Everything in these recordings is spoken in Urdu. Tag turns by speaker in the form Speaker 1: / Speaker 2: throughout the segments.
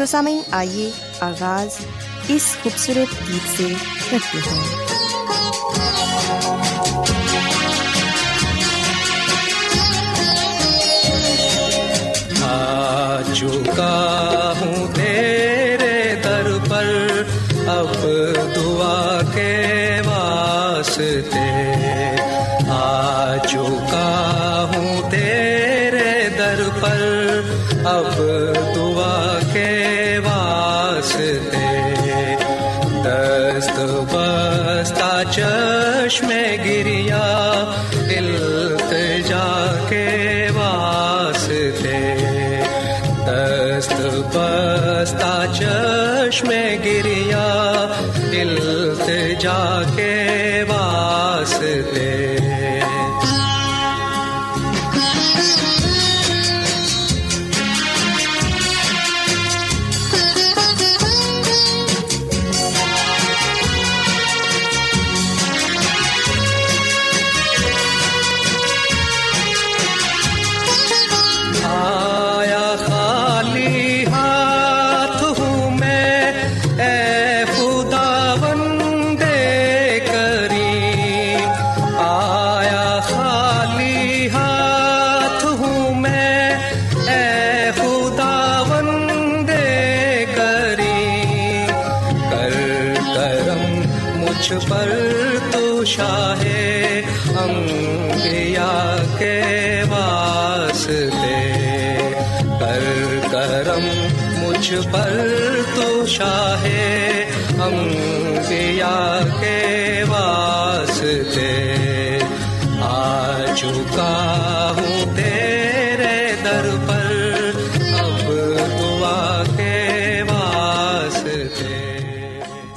Speaker 1: تو سامعین، آئیے آغاز اس خوبصورت گیت سے کرتے ہیں۔
Speaker 2: ہوں تیرے در پر، اب دعا کے واسطے۔ آ چکا ہوں تیرے در پر، اب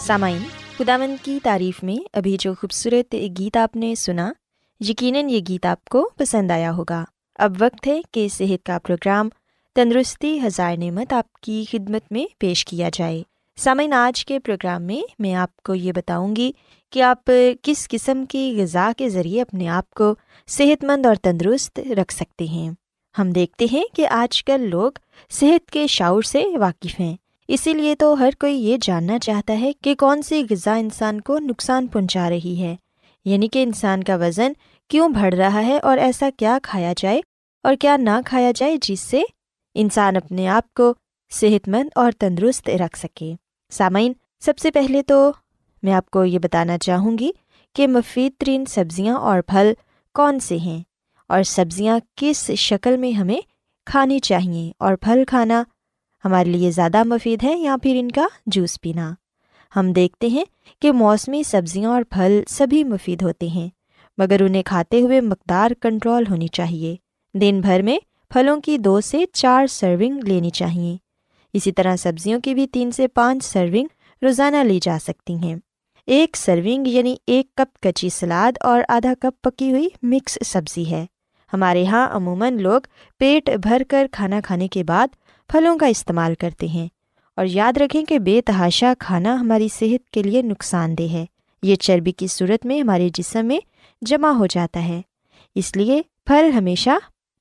Speaker 1: سامعین، خداوند کی تعریف میں ابھی جو خوبصورت گیت آپ نے سنا، یقیناً یہ گیت آپ کو پسند آیا ہوگا۔ اب وقت ہے کہ صحت کا پروگرام تندرستی ہزار نعمت آپ کی خدمت میں پیش کیا جائے۔ سامعین، آج کے پروگرام میں میں آپ کو یہ بتاؤں گی کہ آپ کس قسم کی غذا کے ذریعے اپنے آپ کو صحت مند اور تندرست رکھ سکتے ہیں۔ ہم دیکھتے ہیں کہ آج کل لوگ صحت کے شعور سے واقف ہیں۔ اسی لیے تو ہر کوئی یہ جاننا چاہتا ہے کہ کون سی غذا انسان کو نقصان پہنچا رہی ہے۔ یعنی کہ انسان کا وزن کیوں بڑھ رہا ہے اور ایسا کیا کھایا جائے اور کیا نہ کھایا جائے جس سے انسان اپنے آپ کو صحت مند اور تندرست رکھ سکے۔ سامعین، سب سے پہلے تو میں آپ کو یہ بتانا چاہوں گی کہ مفید ترین سبزیاں اور پھل کون سے ہیں اور سبزیاں کس شکل میں ہمیں کھانی چاہئیں اور پھل کھانا ہمارے لیے زیادہ مفید ہے یا پھر ان کا جوس پینا۔ ہم دیکھتے ہیں کہ موسمی سبزیاں اور پھل سبھی مفید ہوتے ہیں، مگر انہیں کھاتے ہوئے مقدار کنٹرول ہونی چاہیے۔ دن بھر میں پھلوں کی دو سے چار سرونگ لینی چاہیے۔ اسی طرح سبزیوں کی بھی تین سے پانچ سرونگ روزانہ لی جا سکتی ہیں۔ ایک سرونگ یعنی ایک کپ کچی سلاد اور آدھا کپ پکی ہوئی مکس سبزی ہے۔ ہمارے یہاں عموماً لوگ پیٹ بھر کر کھانا کھانے کے بعد پھلوں کا استعمال کرتے ہیں اور یاد رکھیں کہ بے تحاشا کھانا ہماری صحت کے لیے نقصان دہ ہے۔ یہ چربی کی صورت میں ہمارے جسم میں جمع ہو جاتا ہے۔ اس لیے پھل ہمیشہ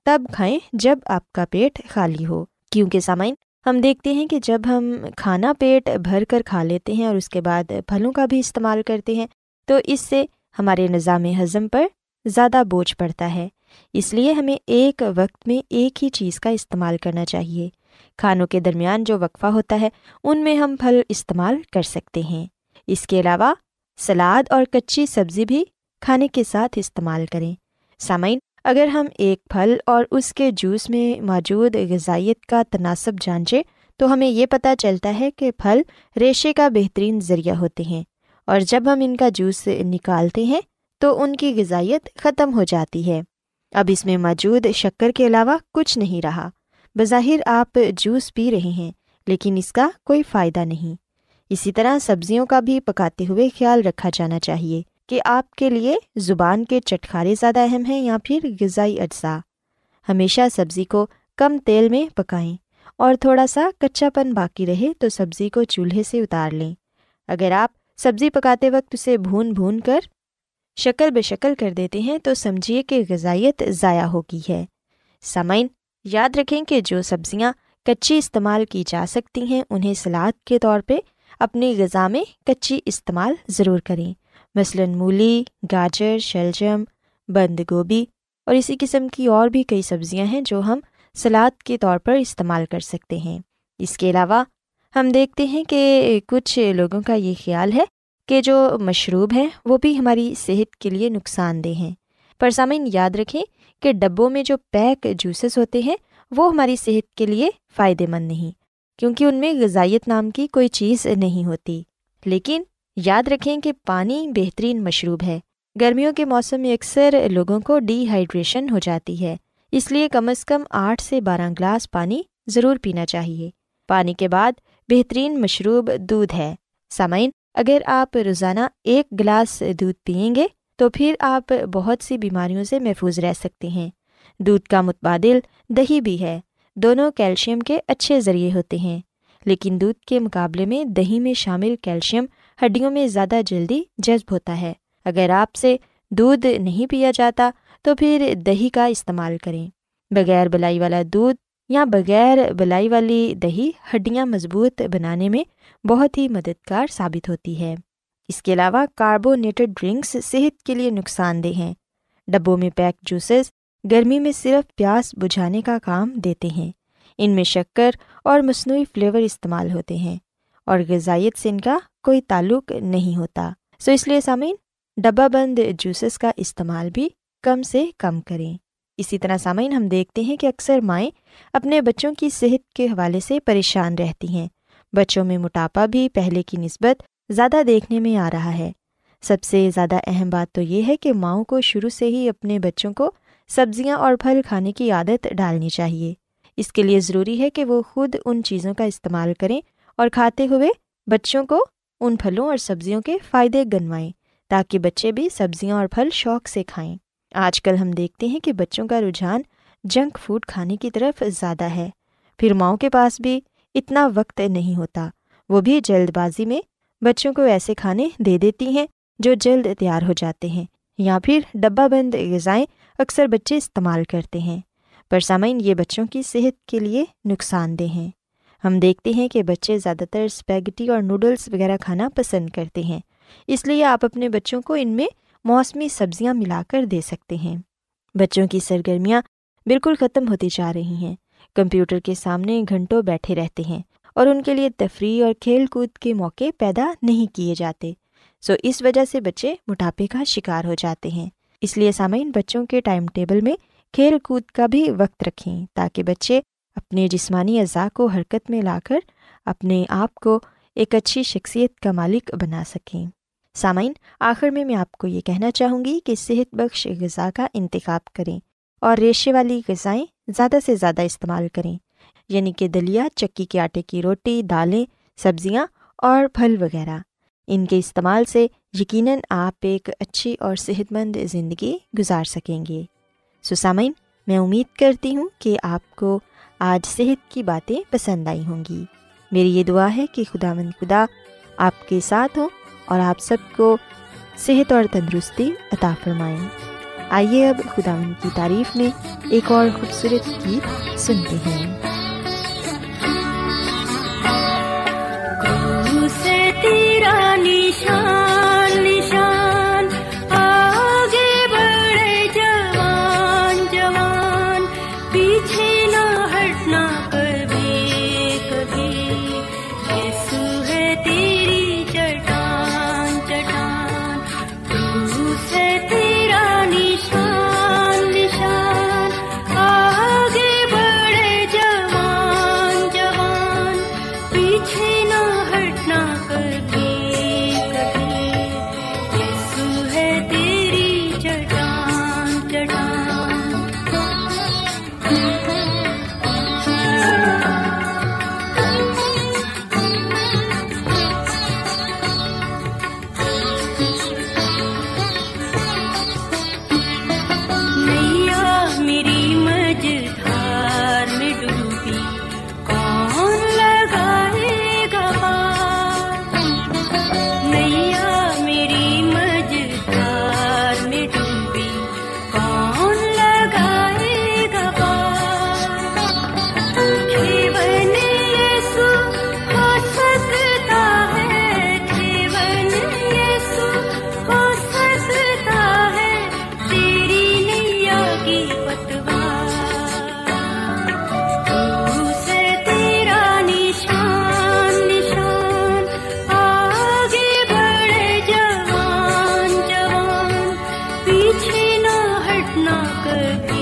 Speaker 1: تب کھائیں جب آپ کا پیٹ خالی ہو۔ کیونکہ سامعین، ہم دیکھتے ہیں کہ جب ہم کھانا پیٹ بھر کر کھا لیتے ہیں اور اس کے بعد پھلوں کا بھی استعمال کرتے ہیں، تو اس سے ہمارے نظام ہضم پر زیادہ بوجھ پڑتا ہے۔ اس لیے ہمیں ایک وقت میں ایک ہی چیز کا استعمال کرنا چاہیے۔ کھانوں کے درمیان جو وقفہ ہوتا ہے، ان میں ہم پھل استعمال کر سکتے ہیں۔ اس کے علاوہ، سلاد اور کچی سبزی بھی کھانے کے ساتھ استعمال کریں۔ سامعین، اگر ہم ایک پھل اور اس کے جوس میں موجود غذائیت کا تناسب جانچیں، تو ہمیں یہ پتہ چلتا ہے کہ پھل ریشے کا بہترین ذریعہ ہوتے ہیں۔ اور جب ہم ان کا جوس نکالتے ہیں، تو ان کی غذائیت ختم ہو جاتی ہے۔ اب اس میں موجود شکر کے علاوہ کچھ نہیں رہا۔ بظاہر آپ جوس پی رہے ہیں، لیکن اس کا کوئی فائدہ نہیں۔ اسی طرح سبزیوں کا بھی پکاتے ہوئے خیال رکھا جانا چاہیے کہ آپ کے لیے زبان کے چٹکارے زیادہ اہم ہیں یا پھر غذائی اجزاء۔ ہمیشہ سبزی کو کم تیل میں پکائیں اور تھوڑا سا کچا پن باقی رہے تو سبزی کو چولہے سے اتار لیں۔ اگر آپ سبزی پکاتے وقت اسے بھون بھون کر شکل بے شکل کر دیتے ہیں تو سمجھیے کہ غذائیت ضائع ہوگی ہے۔ سامعین یاد رکھیں کہ جو سبزیاں کچی استعمال کی جا سکتی ہیں، انہیں سلاد کے طور پہ اپنی غذا میں کچی استعمال ضرور کریں۔ مثلاً مولی، گاجر، شلجم، بند گوبھی اور اسی قسم کی اور بھی کئی سبزیاں ہیں جو ہم سلاد کے طور پر استعمال کر سکتے ہیں۔ اس کے علاوہ ہم دیکھتے ہیں کہ کچھ لوگوں کا یہ خیال ہے کہ جو مشروب ہیں، وہ بھی ہماری صحت کے لیے نقصان دہ ہیں۔ پر سامعین، یاد رکھیں کہ ڈبوں میں جو پیک جوسز ہوتے ہیں، وہ ہماری صحت کے لیے فائدے مند نہیں، کیونکہ ان میں غذائیت نام کی کوئی چیز نہیں ہوتی۔ لیکن یاد رکھیں کہ پانی بہترین مشروب ہے۔ گرمیوں کے موسم میں اکثر لوگوں کو ڈی ہائیڈریشن ہو جاتی ہے، اس لیے کم از کم آٹھ سے بارہ گلاس پانی ضرور پینا چاہیے۔ پانی کے بعد بہترین مشروب دودھ ہے۔ سامعین، اگر آپ روزانہ ایک گلاس دودھ پئیں گے تو پھر آپ بہت سی بیماریوں سے محفوظ رہ سکتے ہیں۔ دودھ کا متبادل دہی بھی ہے۔ دونوں کیلشیم کے اچھے ذریعے ہوتے ہیں۔ لیکن دودھ کے مقابلے میں دہی میں شامل کیلشیم ہڈیوں میں زیادہ جلدی جذب ہوتا ہے۔ اگر آپ سے دودھ نہیں پیا جاتا تو پھر دہی کا استعمال کریں۔ بغیر بلائی والا دودھ یا بغیر بلائی والی دہی ہڈیاں مضبوط بنانے میں بہت ہی مددگار ثابت ہوتی ہے۔ اس کے علاوہ کاربونیٹڈ ڈرنکس صحت کے لیے نقصان دہ ہیں۔ ڈبوں میں پیک جوسز گرمی میں صرف پیاس بجھانے کا کام دیتے ہیں۔ ان میں شکر اور مصنوعی فلیور استعمال ہوتے ہیں اور غذائیت سے ان کا کوئی تعلق نہیں ہوتا۔ سو اس لیے سامعین، ڈبہ بند جوسز کا استعمال بھی کم سے کم کریں۔ اسی طرح سامعین، ہم دیکھتے ہیں کہ اکثر مائیں اپنے بچوں کی صحت کے حوالے سے پریشان رہتی ہیں۔ بچوں میں موٹاپا بھی پہلے کی نسبت زیادہ دیکھنے میں آ رہا ہے۔ سب سے زیادہ اہم بات تو یہ ہے کہ ماؤں کو شروع سے ہی اپنے بچوں کو سبزیاں اور پھل کھانے کی عادت ڈالنی چاہیے۔ اس کے لیے ضروری ہے کہ وہ خود ان چیزوں کا استعمال کریں اور کھاتے ہوئے بچوں کو ان پھلوں اور سبزیوں کے فائدے گنوائیں تاکہ بچے بھی سبزیاں اور پھل شوق سے کھائیں۔ آج کل ہم دیکھتے ہیں کہ بچوں کا رجحان جنک فوڈ کھانے کی طرف زیادہ ہے۔ پھر ماؤں کے پاس بھی اتنا وقت نہیں ہوتا۔ وہ بھی جلد بازی میں بچوں کو ایسے کھانے دے دیتی ہیں جو جلد تیار ہو جاتے ہیں یا پھر ڈبہ بند غذائیں اکثر بچے استعمال کرتے ہیں۔ پر سامعین، یہ بچوں کی صحت کے لیے نقصان دہ ہیں۔ ہم دیکھتے ہیں کہ بچے زیادہ تر اسپیگٹی اور نوڈلس وغیرہ کھانا پسند کرتے ہیں۔ اس لیے آپ اپنے بچوں کو ان میں موسمی سبزیاں ملا کر دے سکتے ہیں۔ بچوں کی سرگرمیاں بالکل ختم ہوتی جا رہی ہیں۔ کمپیوٹر کے سامنے گھنٹوں بیٹھے رہتے ہیں۔ اور ان کے لیے تفریح اور کھیل کود کے موقع پیدا نہیں کیے جاتے۔ سو اس وجہ سے بچے موٹاپے کا شکار ہو جاتے ہیں۔ اس لیے سامعین، بچوں کے ٹائم ٹیبل میں کھیل کود کا بھی وقت رکھیں تاکہ بچے اپنے جسمانی اعضاء کو حرکت میں لا کر اپنے آپ کو ایک اچھی شخصیت کا مالک بنا سکیں۔ سامعین، آخر میں میں آپ کو یہ کہنا چاہوں گی کہ صحت بخش غذا کا انتخاب کریں اور ریشے والی غذائیں زیادہ سے زیادہ استعمال کریں۔ یعنی کہ دلیا، چکی کے آٹے کی روٹی، دالیں، سبزیاں اور پھل وغیرہ۔ ان کے استعمال سے یقیناً آپ ایک اچھی اور صحت مند زندگی گزار سکیں گے۔ سسامین، میں امید کرتی ہوں کہ آپ کو آج صحت کی باتیں پسند آئی ہوں گی۔ میری یہ دعا ہے کہ خدا مند خدا آپ کے ساتھ ہوں اور آپ سب کو صحت اور تندرستی عطا فرمائیں آئیے اب خدا ان کی تعریف میں ایک اور خوبصورت گیت سنتے ہیں۔
Speaker 3: ہٹنا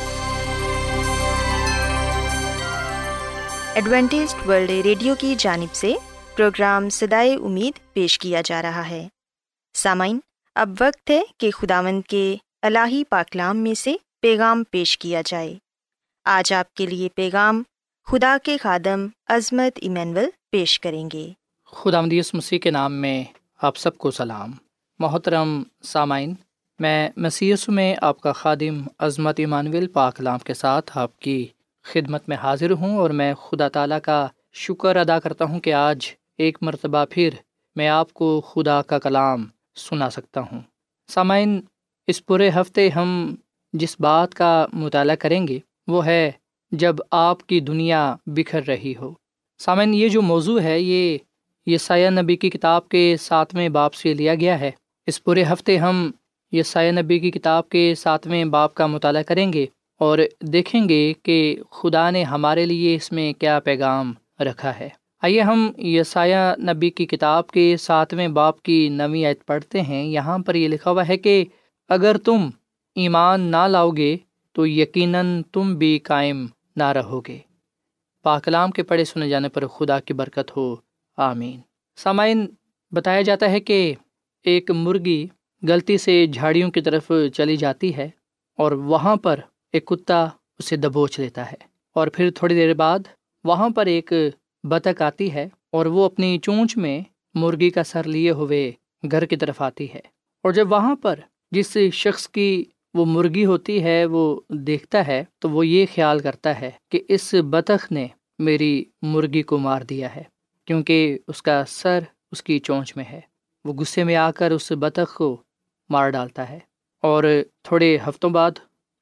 Speaker 1: Adventist World Radio کی جانب سے پروگرام سدائے امید پیش کیا جا رہا ہے۔ سامعین، اب وقت ہے کہ خداوند کے الہی پاکلام میں سے پیغام پیش کیا جائے۔ آج آپ کے لیے پیغام خدا کے خادم عظمت ایمینول پیش کریں گے۔
Speaker 4: خدا مدیس مسیح کے نام میں آپ سب کو سلام۔ محترم سامعین، میں مسیس میں آپ کا خادم عظمت ایمانویل پاکلام کے ساتھ آپ کی خدمت میں حاضر ہوں اور میں خدا تعالیٰ کا شکر ادا کرتا ہوں کہ آج ایک مرتبہ پھر میں آپ کو خدا کا کلام سنا سکتا ہوں۔ سامعین، اس پورے ہفتے ہم جس بات کا مطالعہ کریں گے، وہ ہے جب آپ کی دنیا بکھر رہی ہو۔ سامعین، یہ جو موضوع ہے، یہ یہ سایہ نبی کی کتاب کے ساتویں باپ سے لیا گیا ہے۔ اس پورے ہفتے ہم یہ نبی کی کتاب کے ساتویں باپ کا مطالعہ کریں گے۔ اور دیکھیں گے کہ خدا نے ہمارے لیے اس میں کیا پیغام رکھا ہے۔ آئیے ہم یسایہ نبی کی کتاب کے ساتویں باپ کی نویں عید پڑھتے ہیں۔ یہاں پر یہ لکھا ہوا ہے کہ اگر تم ایمان نہ لاؤ گے تو یقیناً تم بھی قائم نہ رہو گے پاکلام کے پڑھے سنے جانے پر خدا کی برکت ہو۔ آمین۔ سامعین، بتایا جاتا ہے کہ ایک مرغی غلطی سے جھاڑیوں کی طرف چلی جاتی ہے اور وہاں پر ایک کتا اسے دبوچ لیتا ہے اور پھر تھوڑی دیر بعد وہاں پر ایک بطخ آتی ہے اور وہ اپنی چونچ میں مرغی کا سر لیے ہوئے گھر کی طرف آتی ہے اور جب وہاں پر جس شخص کی وہ مرغی ہوتی ہے وہ دیکھتا ہے تو وہ یہ خیال کرتا ہے کہ اس بطخ نے میری مرغی کو مار دیا ہے کیونکہ اس کا سر اس کی چونچ میں ہے۔ وہ غصے میں آ کر اس بطخ کو مار ڈالتا ہے اور تھوڑے ہفتوں بعد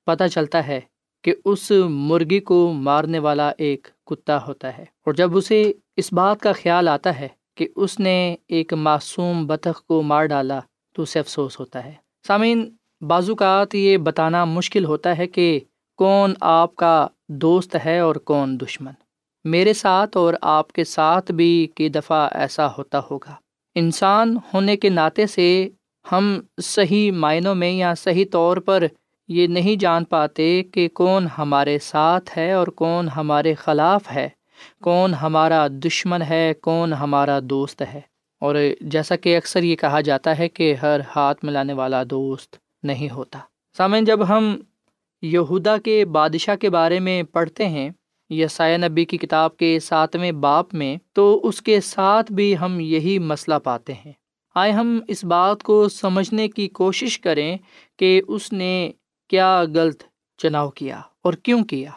Speaker 4: پتہ چلتا ہے کہ اس مرغی کو مارنے والا ایک کتا ہوتا ہے۔ اور جب اسے اس بات کا خیال آتا ہے کہ اس نے ایک معصوم بطخ کو مار ڈالا تو اسے افسوس ہوتا ہے۔ سامعین بعض اوقات یہ بتانا مشکل ہوتا ہے کہ کون آپ کا دوست ہے اور کون دشمن۔ میرے ساتھ اور آپ کے ساتھ بھی کئی دفعہ ایسا ہوتا ہوگا۔ انسان ہونے کے ناطے سے ہم صحیح معنوں میں یا صحیح طور پر یہ نہیں جان پاتے کہ کون ہمارے ساتھ ہے اور کون ہمارے خلاف ہے، کون ہمارا دشمن ہے، کون ہمارا دوست ہے۔ اور جیسا کہ اکثر یہ کہا جاتا ہے کہ ہر ہاتھ ملانے والا دوست نہیں ہوتا۔ سامعین، جب ہم یہودا کے بادشاہ کے بارے میں پڑھتے ہیں، یسایہ نبی کی کتاب کے ساتویں باپ میں، تو اس کے ساتھ بھی ہم یہی مسئلہ پاتے ہیں۔ آئے ہم اس بات کو سمجھنے کی کوشش کریں کہ اس نے کیا غلط چناؤ کیا اور کیوں کیا؟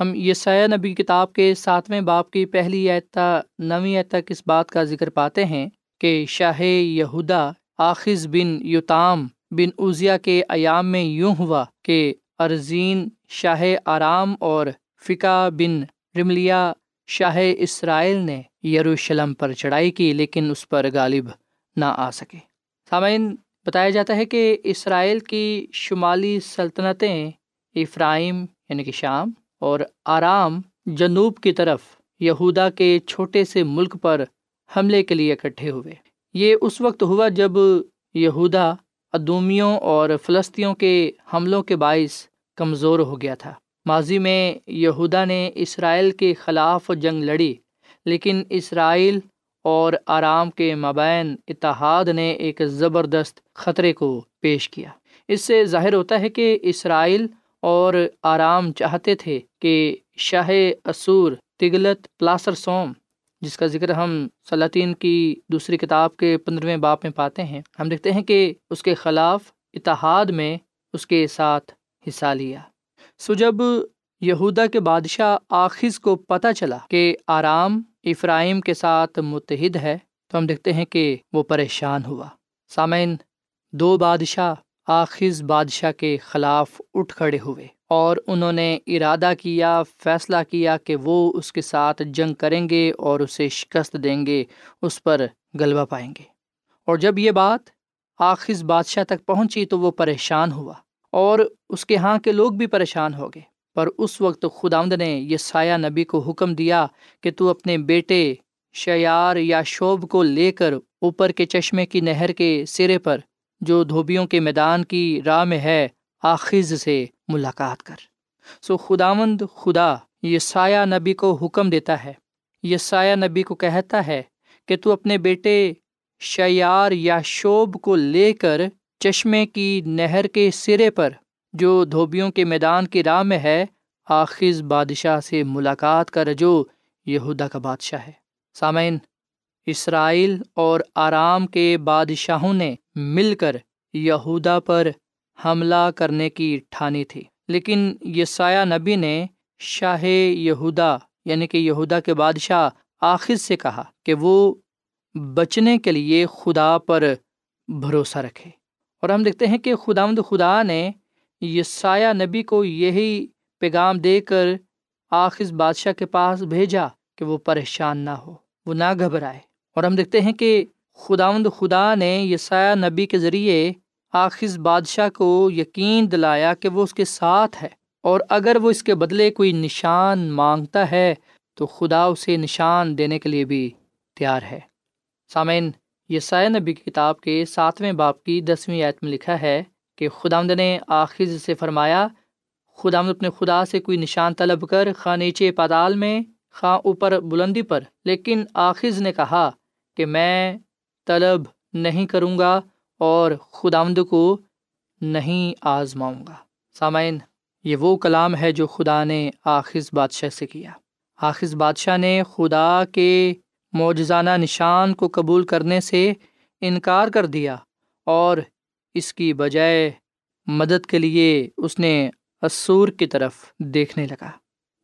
Speaker 4: ہم یسایہ نبی کتاب کے ساتویں باپ کی پہلی اعتا نویں تک اس بات کا ذکر پاتے ہیں کہ شاہ یہودا آخذ بن یوتام بن عزیا کے ایام میں یوں ہوا کہ ارزین شاہ آرام اور فقہ بن رملیا شاہ اسرائیل نے یروشلم پر چڑھائی کی لیکن اس پر غالب نہ آ سکے۔ سامعین بتایا جاتا ہے کہ اسرائیل کی شمالی سلطنتیں افرائیم یعنی کہ شام اور آرام جنوب کی طرف یہودا کے چھوٹے سے ملک پر حملے کے لیے اکٹھے ہوئے۔ یہ اس وقت ہوا جب یہودا ادومیوں اور فلسطینوں کے حملوں کے باعث کمزور ہو گیا تھا۔ ماضی میں یہودا نے اسرائیل کے خلاف جنگ لڑی، لیکن اسرائیل اور آرام کے مابین اتحاد نے ایک زبردست خطرے کو پیش کیا۔ اس سے ظاہر ہوتا ہے کہ اسرائیل اور آرام چاہتے تھے کہ شاہ اسور تگلت پلاسر سوم، جس کا ذکر ہم سلاطین کی دوسری کتاب کے پندرہویں باپ میں پاتے ہیں، ہم دیکھتے ہیں کہ اس کے خلاف اتحاد میں اس کے ساتھ حصہ لیا۔ سو جب یہودا کے بادشاہ آخذ کو پتہ چلا کہ آرام افرائیم کے ساتھ متحد ہے تو ہم دیکھتے ہیں کہ وہ پریشان ہوا۔ سامعین، دو بادشاہ آخذ بادشاہ کے خلاف اٹھ کھڑے ہوئے اور انہوں نے ارادہ کیا، فیصلہ کیا کہ وہ اس کے ساتھ جنگ کریں گے اور اسے شکست دیں گے، اس پر غلبہ پائیں گے۔ اور جب یہ بات آخذ بادشاہ تک پہنچی تو وہ پریشان ہوا اور اس کے ہاں کے لوگ بھی پریشان ہو گئے۔ پر اس وقت خداوند نے یہ سایہ نبی کو حکم دیا کہ تو اپنے بیٹے شیار یا شوب کو لے کر اوپر کے چشمے کی نہر کے سرے پر جو دھوبیوں کے میدان کی راہ میں ہے، آخذ سے ملاقات کر۔ سو خداوند خدا یہ سایہ نبی کو حکم دیتا ہے۔ یہ سایہ نبی کو کہتا ہے کہ تو اپنے بیٹے شیار یا شوب کو لے کر چشمے کی نہر کے سرے پر جو دھوبیوں کے میدان کی راہ میں ہے، آخذ بادشاہ سے ملاقات کر جو یہودا کا بادشاہ ہے۔ سامعین، اسرائیل اور آرام کے بادشاہوں نے مل کر یہودا پر حملہ کرنے کی ٹھانی تھی۔ لیکن یسایہ نبی نے شاہ یہودا یعنی کہ یہودا کے بادشاہ آخر سے کہا کہ وہ بچنے کے لیے خدا پر بھروسہ رکھے۔ اور ہم دیکھتے ہیں کہ خدا مد خدا نے یسایہ نبی کو یہی پیغام دے کر آخذ بادشاہ کے پاس بھیجا کہ وہ پریشان نہ ہو، وہ نہ گھبرائے۔ اور ہم دیکھتے ہیں کہ خداوند خدا نے یسایہ نبی کے ذریعے آخذ بادشاہ کو یقین دلایا کہ وہ اس کے ساتھ ہے۔ اور اگر وہ اس کے بدلے کوئی نشان مانگتا ہے، تو خدا اسے نشان دینے کے لیے بھی تیار ہے۔ سامعین، یسایہ نبی کی کتاب کے ساتویں باپ کی دسویں آیت میں لکھا ہے کہ خدا نے آخذ سے فرمایا خدا اپنے خدا سے کوئی نشان طلب کر خواہ نیچے پادال میں، خواہ اوپر بلندی پر، لیکن آخذ نے کہا کہ میں طلب نہیں کروں گا اور خدا کو نہیں آزماؤں گا۔ سامعین، یہ وہ کلام ہے جو خدا نے آخذ بادشاہ سے کیا۔ آخذ بادشاہ نے خدا کے موجزانہ نشان کو قبول کرنے سے انکار کر دیا اور اس کی بجائے مدد کے لیے اس نے اسور کی طرف دیکھنے لگا۔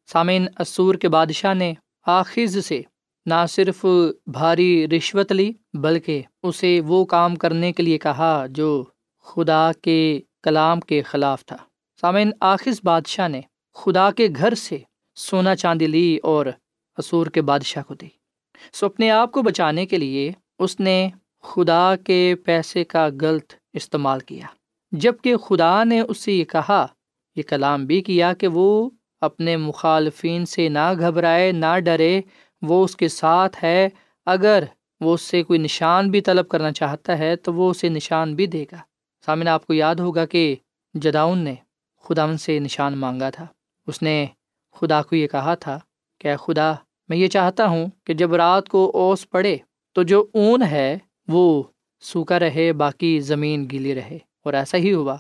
Speaker 4: سامعین اسور کے بادشاہ نے آخذ سے نہ صرف بھاری رشوت لی، بلکہ اسے وہ کام کرنے کے لیے کہا جو خدا کے کلام کے خلاف تھا۔ سامعین، آخذ بادشاہ نے خدا کے گھر سے سونا چاندی لی اور اسور کے بادشاہ کو دی۔ سو اپنے آپ کو بچانے کے لیے اس نے خدا کے پیسے کا غلط استعمال کیا۔ جبکہ خدا نے اس سے یہ کہا، یہ کلام بھی کیا کہ وہ اپنے مخالفین سے نہ گھبرائے، نہ ڈرے، وہ اس کے ساتھ ہے۔ اگر وہ اس سے کوئی نشان بھی طلب کرنا چاہتا ہے، تو وہ اسے نشان بھی دے گا۔ سامنے آپ کو یاد ہوگا کہ جداؤن نے خدا ان سے نشان مانگا تھا۔ اس نے خدا کو یہ کہا تھا کہ خدا، میں یہ چاہتا ہوں کہ جب رات کو اوس پڑے تو جو اون ہے وہ سوکھا رہے، باقی زمین گیلی رہے، اور ایسا ہی ہوا۔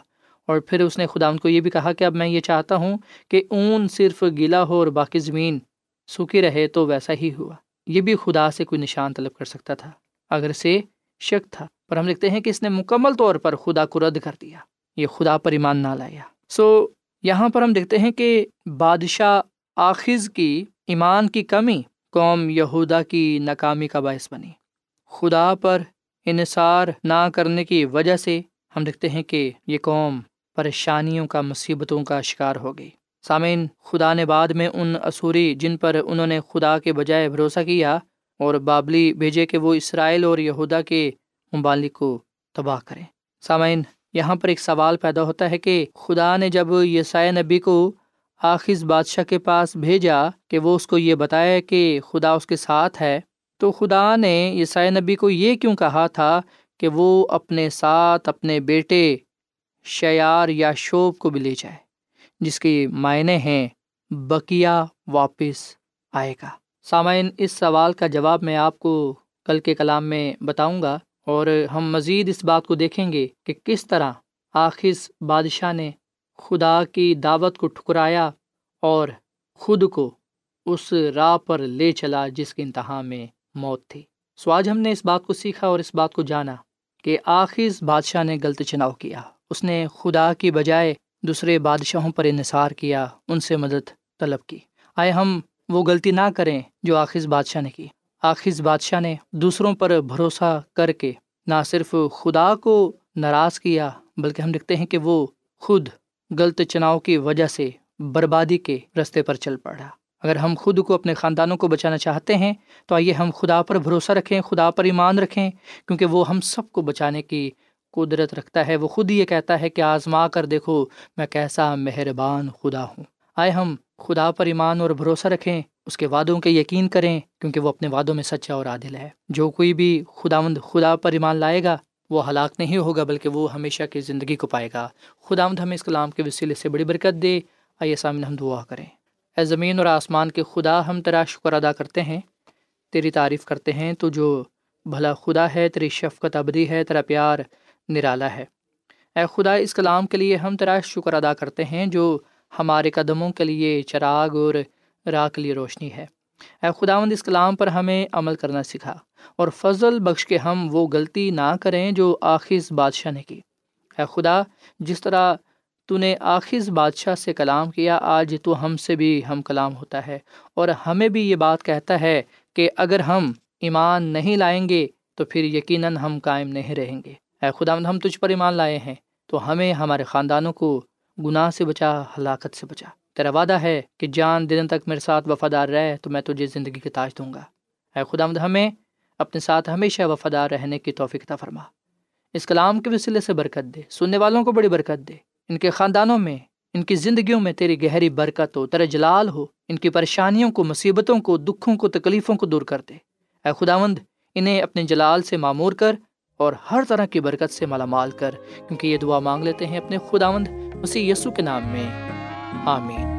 Speaker 4: اور پھر اس نے خدا ان کو یہ بھی کہا کہ اب میں یہ چاہتا ہوں کہ اون صرف گیلا ہو اور باقی زمین سوکھی رہے تو ویسا ہی ہوا۔ یہ بھی خدا سے کوئی نشان طلب کر سکتا تھا، اگر سے شک تھا۔ پر ہم لکھتے ہیں کہ اس نے مکمل طور پر خدا کو رد کر دیا۔ یہ خدا پر ایمان نہ لایا۔ سو یہاں پر ہم دیکھتے ہیں کہ بادشاہ آخذ کی، ایمان کی کمی قوم یہودا کی ناکامی کا باعث بنی۔ خدا پر انحصار نہ کرنے کی وجہ سے ہم دیکھتے ہیں کہ یہ قوم پریشانیوں کا، مصیبتوں کا شکار ہو گئی۔ سامعین، خدا نے بعد میں ان اصوری جن پر انہوں نے خدا کے بجائے بھروسہ کیا اور بابلی بھیجے کہ وہ اسرائیل اور یہودا کے ممالک کو تباہ کریں۔ سامعین، یہاں پر ایک سوال پیدا ہوتا ہے کہ خدا نے جب یسائے نبی کو آخذ بادشاہ کے پاس بھیجا کہ وہ اس کو یہ بتائے کہ خدا اس کے ساتھ ہے تو خدا نے یسائے نبی کو یہ کیوں کہا تھا کہ وہ اپنے ساتھ اپنے بیٹے شیار یا شوب کو بھی لے جائے، جس کے معنی ہیں بکیا واپس آئے گا۔ سامعین، اس سوال کا جواب میں آپ کو کل کے کلام میں بتاؤں گا اور ہم مزید اس بات کو دیکھیں گے کہ کس طرح آخذ بادشاہ نے خدا کی دعوت کو ٹھکرایا اور خود کو اس راہ پر لے چلا جس کے انتہا میں موت تھی۔ سو آج ہم نے اس بات کو سیکھا اور اس بات کو جانا کہ آخذ بادشاہ نے غلط چناؤ کیا۔ اس نے خدا کی بجائے دوسرے بادشاہوں پر انحصار کیا، ان سے مدد طلب کی۔ آئے ہم وہ غلطی نہ کریں جو آخذ بادشاہ نے کی۔ آخذ بادشاہ نے دوسروں پر بھروسہ کر کے نہ صرف خدا کو ناراض کیا، بلکہ ہم دیکھتے ہیں کہ وہ خود غلط چناؤ کی وجہ سے بربادی کے رستے پر چل پڑا۔ اگر ہم خود کو اپنے خاندانوں کو بچانا چاہتے ہیں، تو آئیے ہم خدا پر بھروسہ رکھیں، خدا پر ایمان رکھیں، کیونکہ وہ ہم سب کو بچانے کی قدرت رکھتا ہے۔ وہ خود یہ کہتا ہے کہ آزما کر دیکھو میں کیسا مہربان خدا ہوں۔ آئے ہم خدا پر ایمان اور بھروسہ رکھیں، اس کے وعدوں کے یقین کریں، کیونکہ وہ اپنے وعدوں میں سچا اور عادل ہے۔ جو کوئی بھی خدا مند خدا پر ایمان لائے گا، وہ ہلاک نہیں ہوگا، بلکہ وہ ہمیشہ کی زندگی کو پائے گا۔ خدا مند ہمیں اس کلام کے وسیلے سے بڑی برکت دے۔ آئیے سامنے ہم دعا کریں۔ اے زمین اور آسمان کے خدا ہم تیرا شکر ادا کرتے ہیں، تیری تعریف کرتے ہیں، تو جو بھلا خدا ہے، تیری شفقت ابدی ہے، تیرا پیار نرالا ہے۔ اے خدا، اس کلام کے لیے ہم تیرا شکر ادا کرتے ہیں، جو ہمارے قدموں کے لیے چراغ اور راہ کے لیے روشنی ہے۔ اے خداوند، اس کلام پر ہمیں عمل کرنا سکھا، اور فضل بخش کے ہم وہ غلطی نہ کریں جو آخذ بادشاہ نے کی۔ اے خدا، جس طرح تو نے آخذ بادشاہ سے کلام کیا، آج تو ہم سے بھی ہم کلام ہوتا ہے۔ اور ہمیں بھی یہ بات کہتا ہے کہ اگر ہم ایمان نہیں لائیں گے تو پھر یقیناً ہم قائم نہیں رہیں گے۔ اے خدا ہم تجھ پر ایمان لائے ہیں، تو ہمیں ہمارے خاندانوں کو گناہ سے بچا، ہلاکت سے بچا۔ تیرا وعدہ ہے کہ جان دن تک میرے ساتھ وفادار رہے تو میں تجھے زندگی کے تاج دوں گا۔ اے خدا ہمیں اپنے ساتھ ہمیشہ وفادار رہنے کی توفیق فرما۔ اس کلام کے وسیلے سے برکت دے، سننے والوں کو بڑی برکت دے۔ ان کے خاندانوں میں، ان کی زندگیوں میں تیری گہری برکت ہو، تیرا جلال ہو، ان کی پریشانیوں کو، مصیبتوں کو، دکھوں کو، تکلیفوں کو دور کر دے۔ اے خداوند، انہیں اپنے جلال سے معمور کر اور ہر طرح کی برکت سے مالا مال کر، کیونکہ یہ دعا مانگ لیتے ہیں اپنے خداوند اسی یسو کے نام میں۔ آمین۔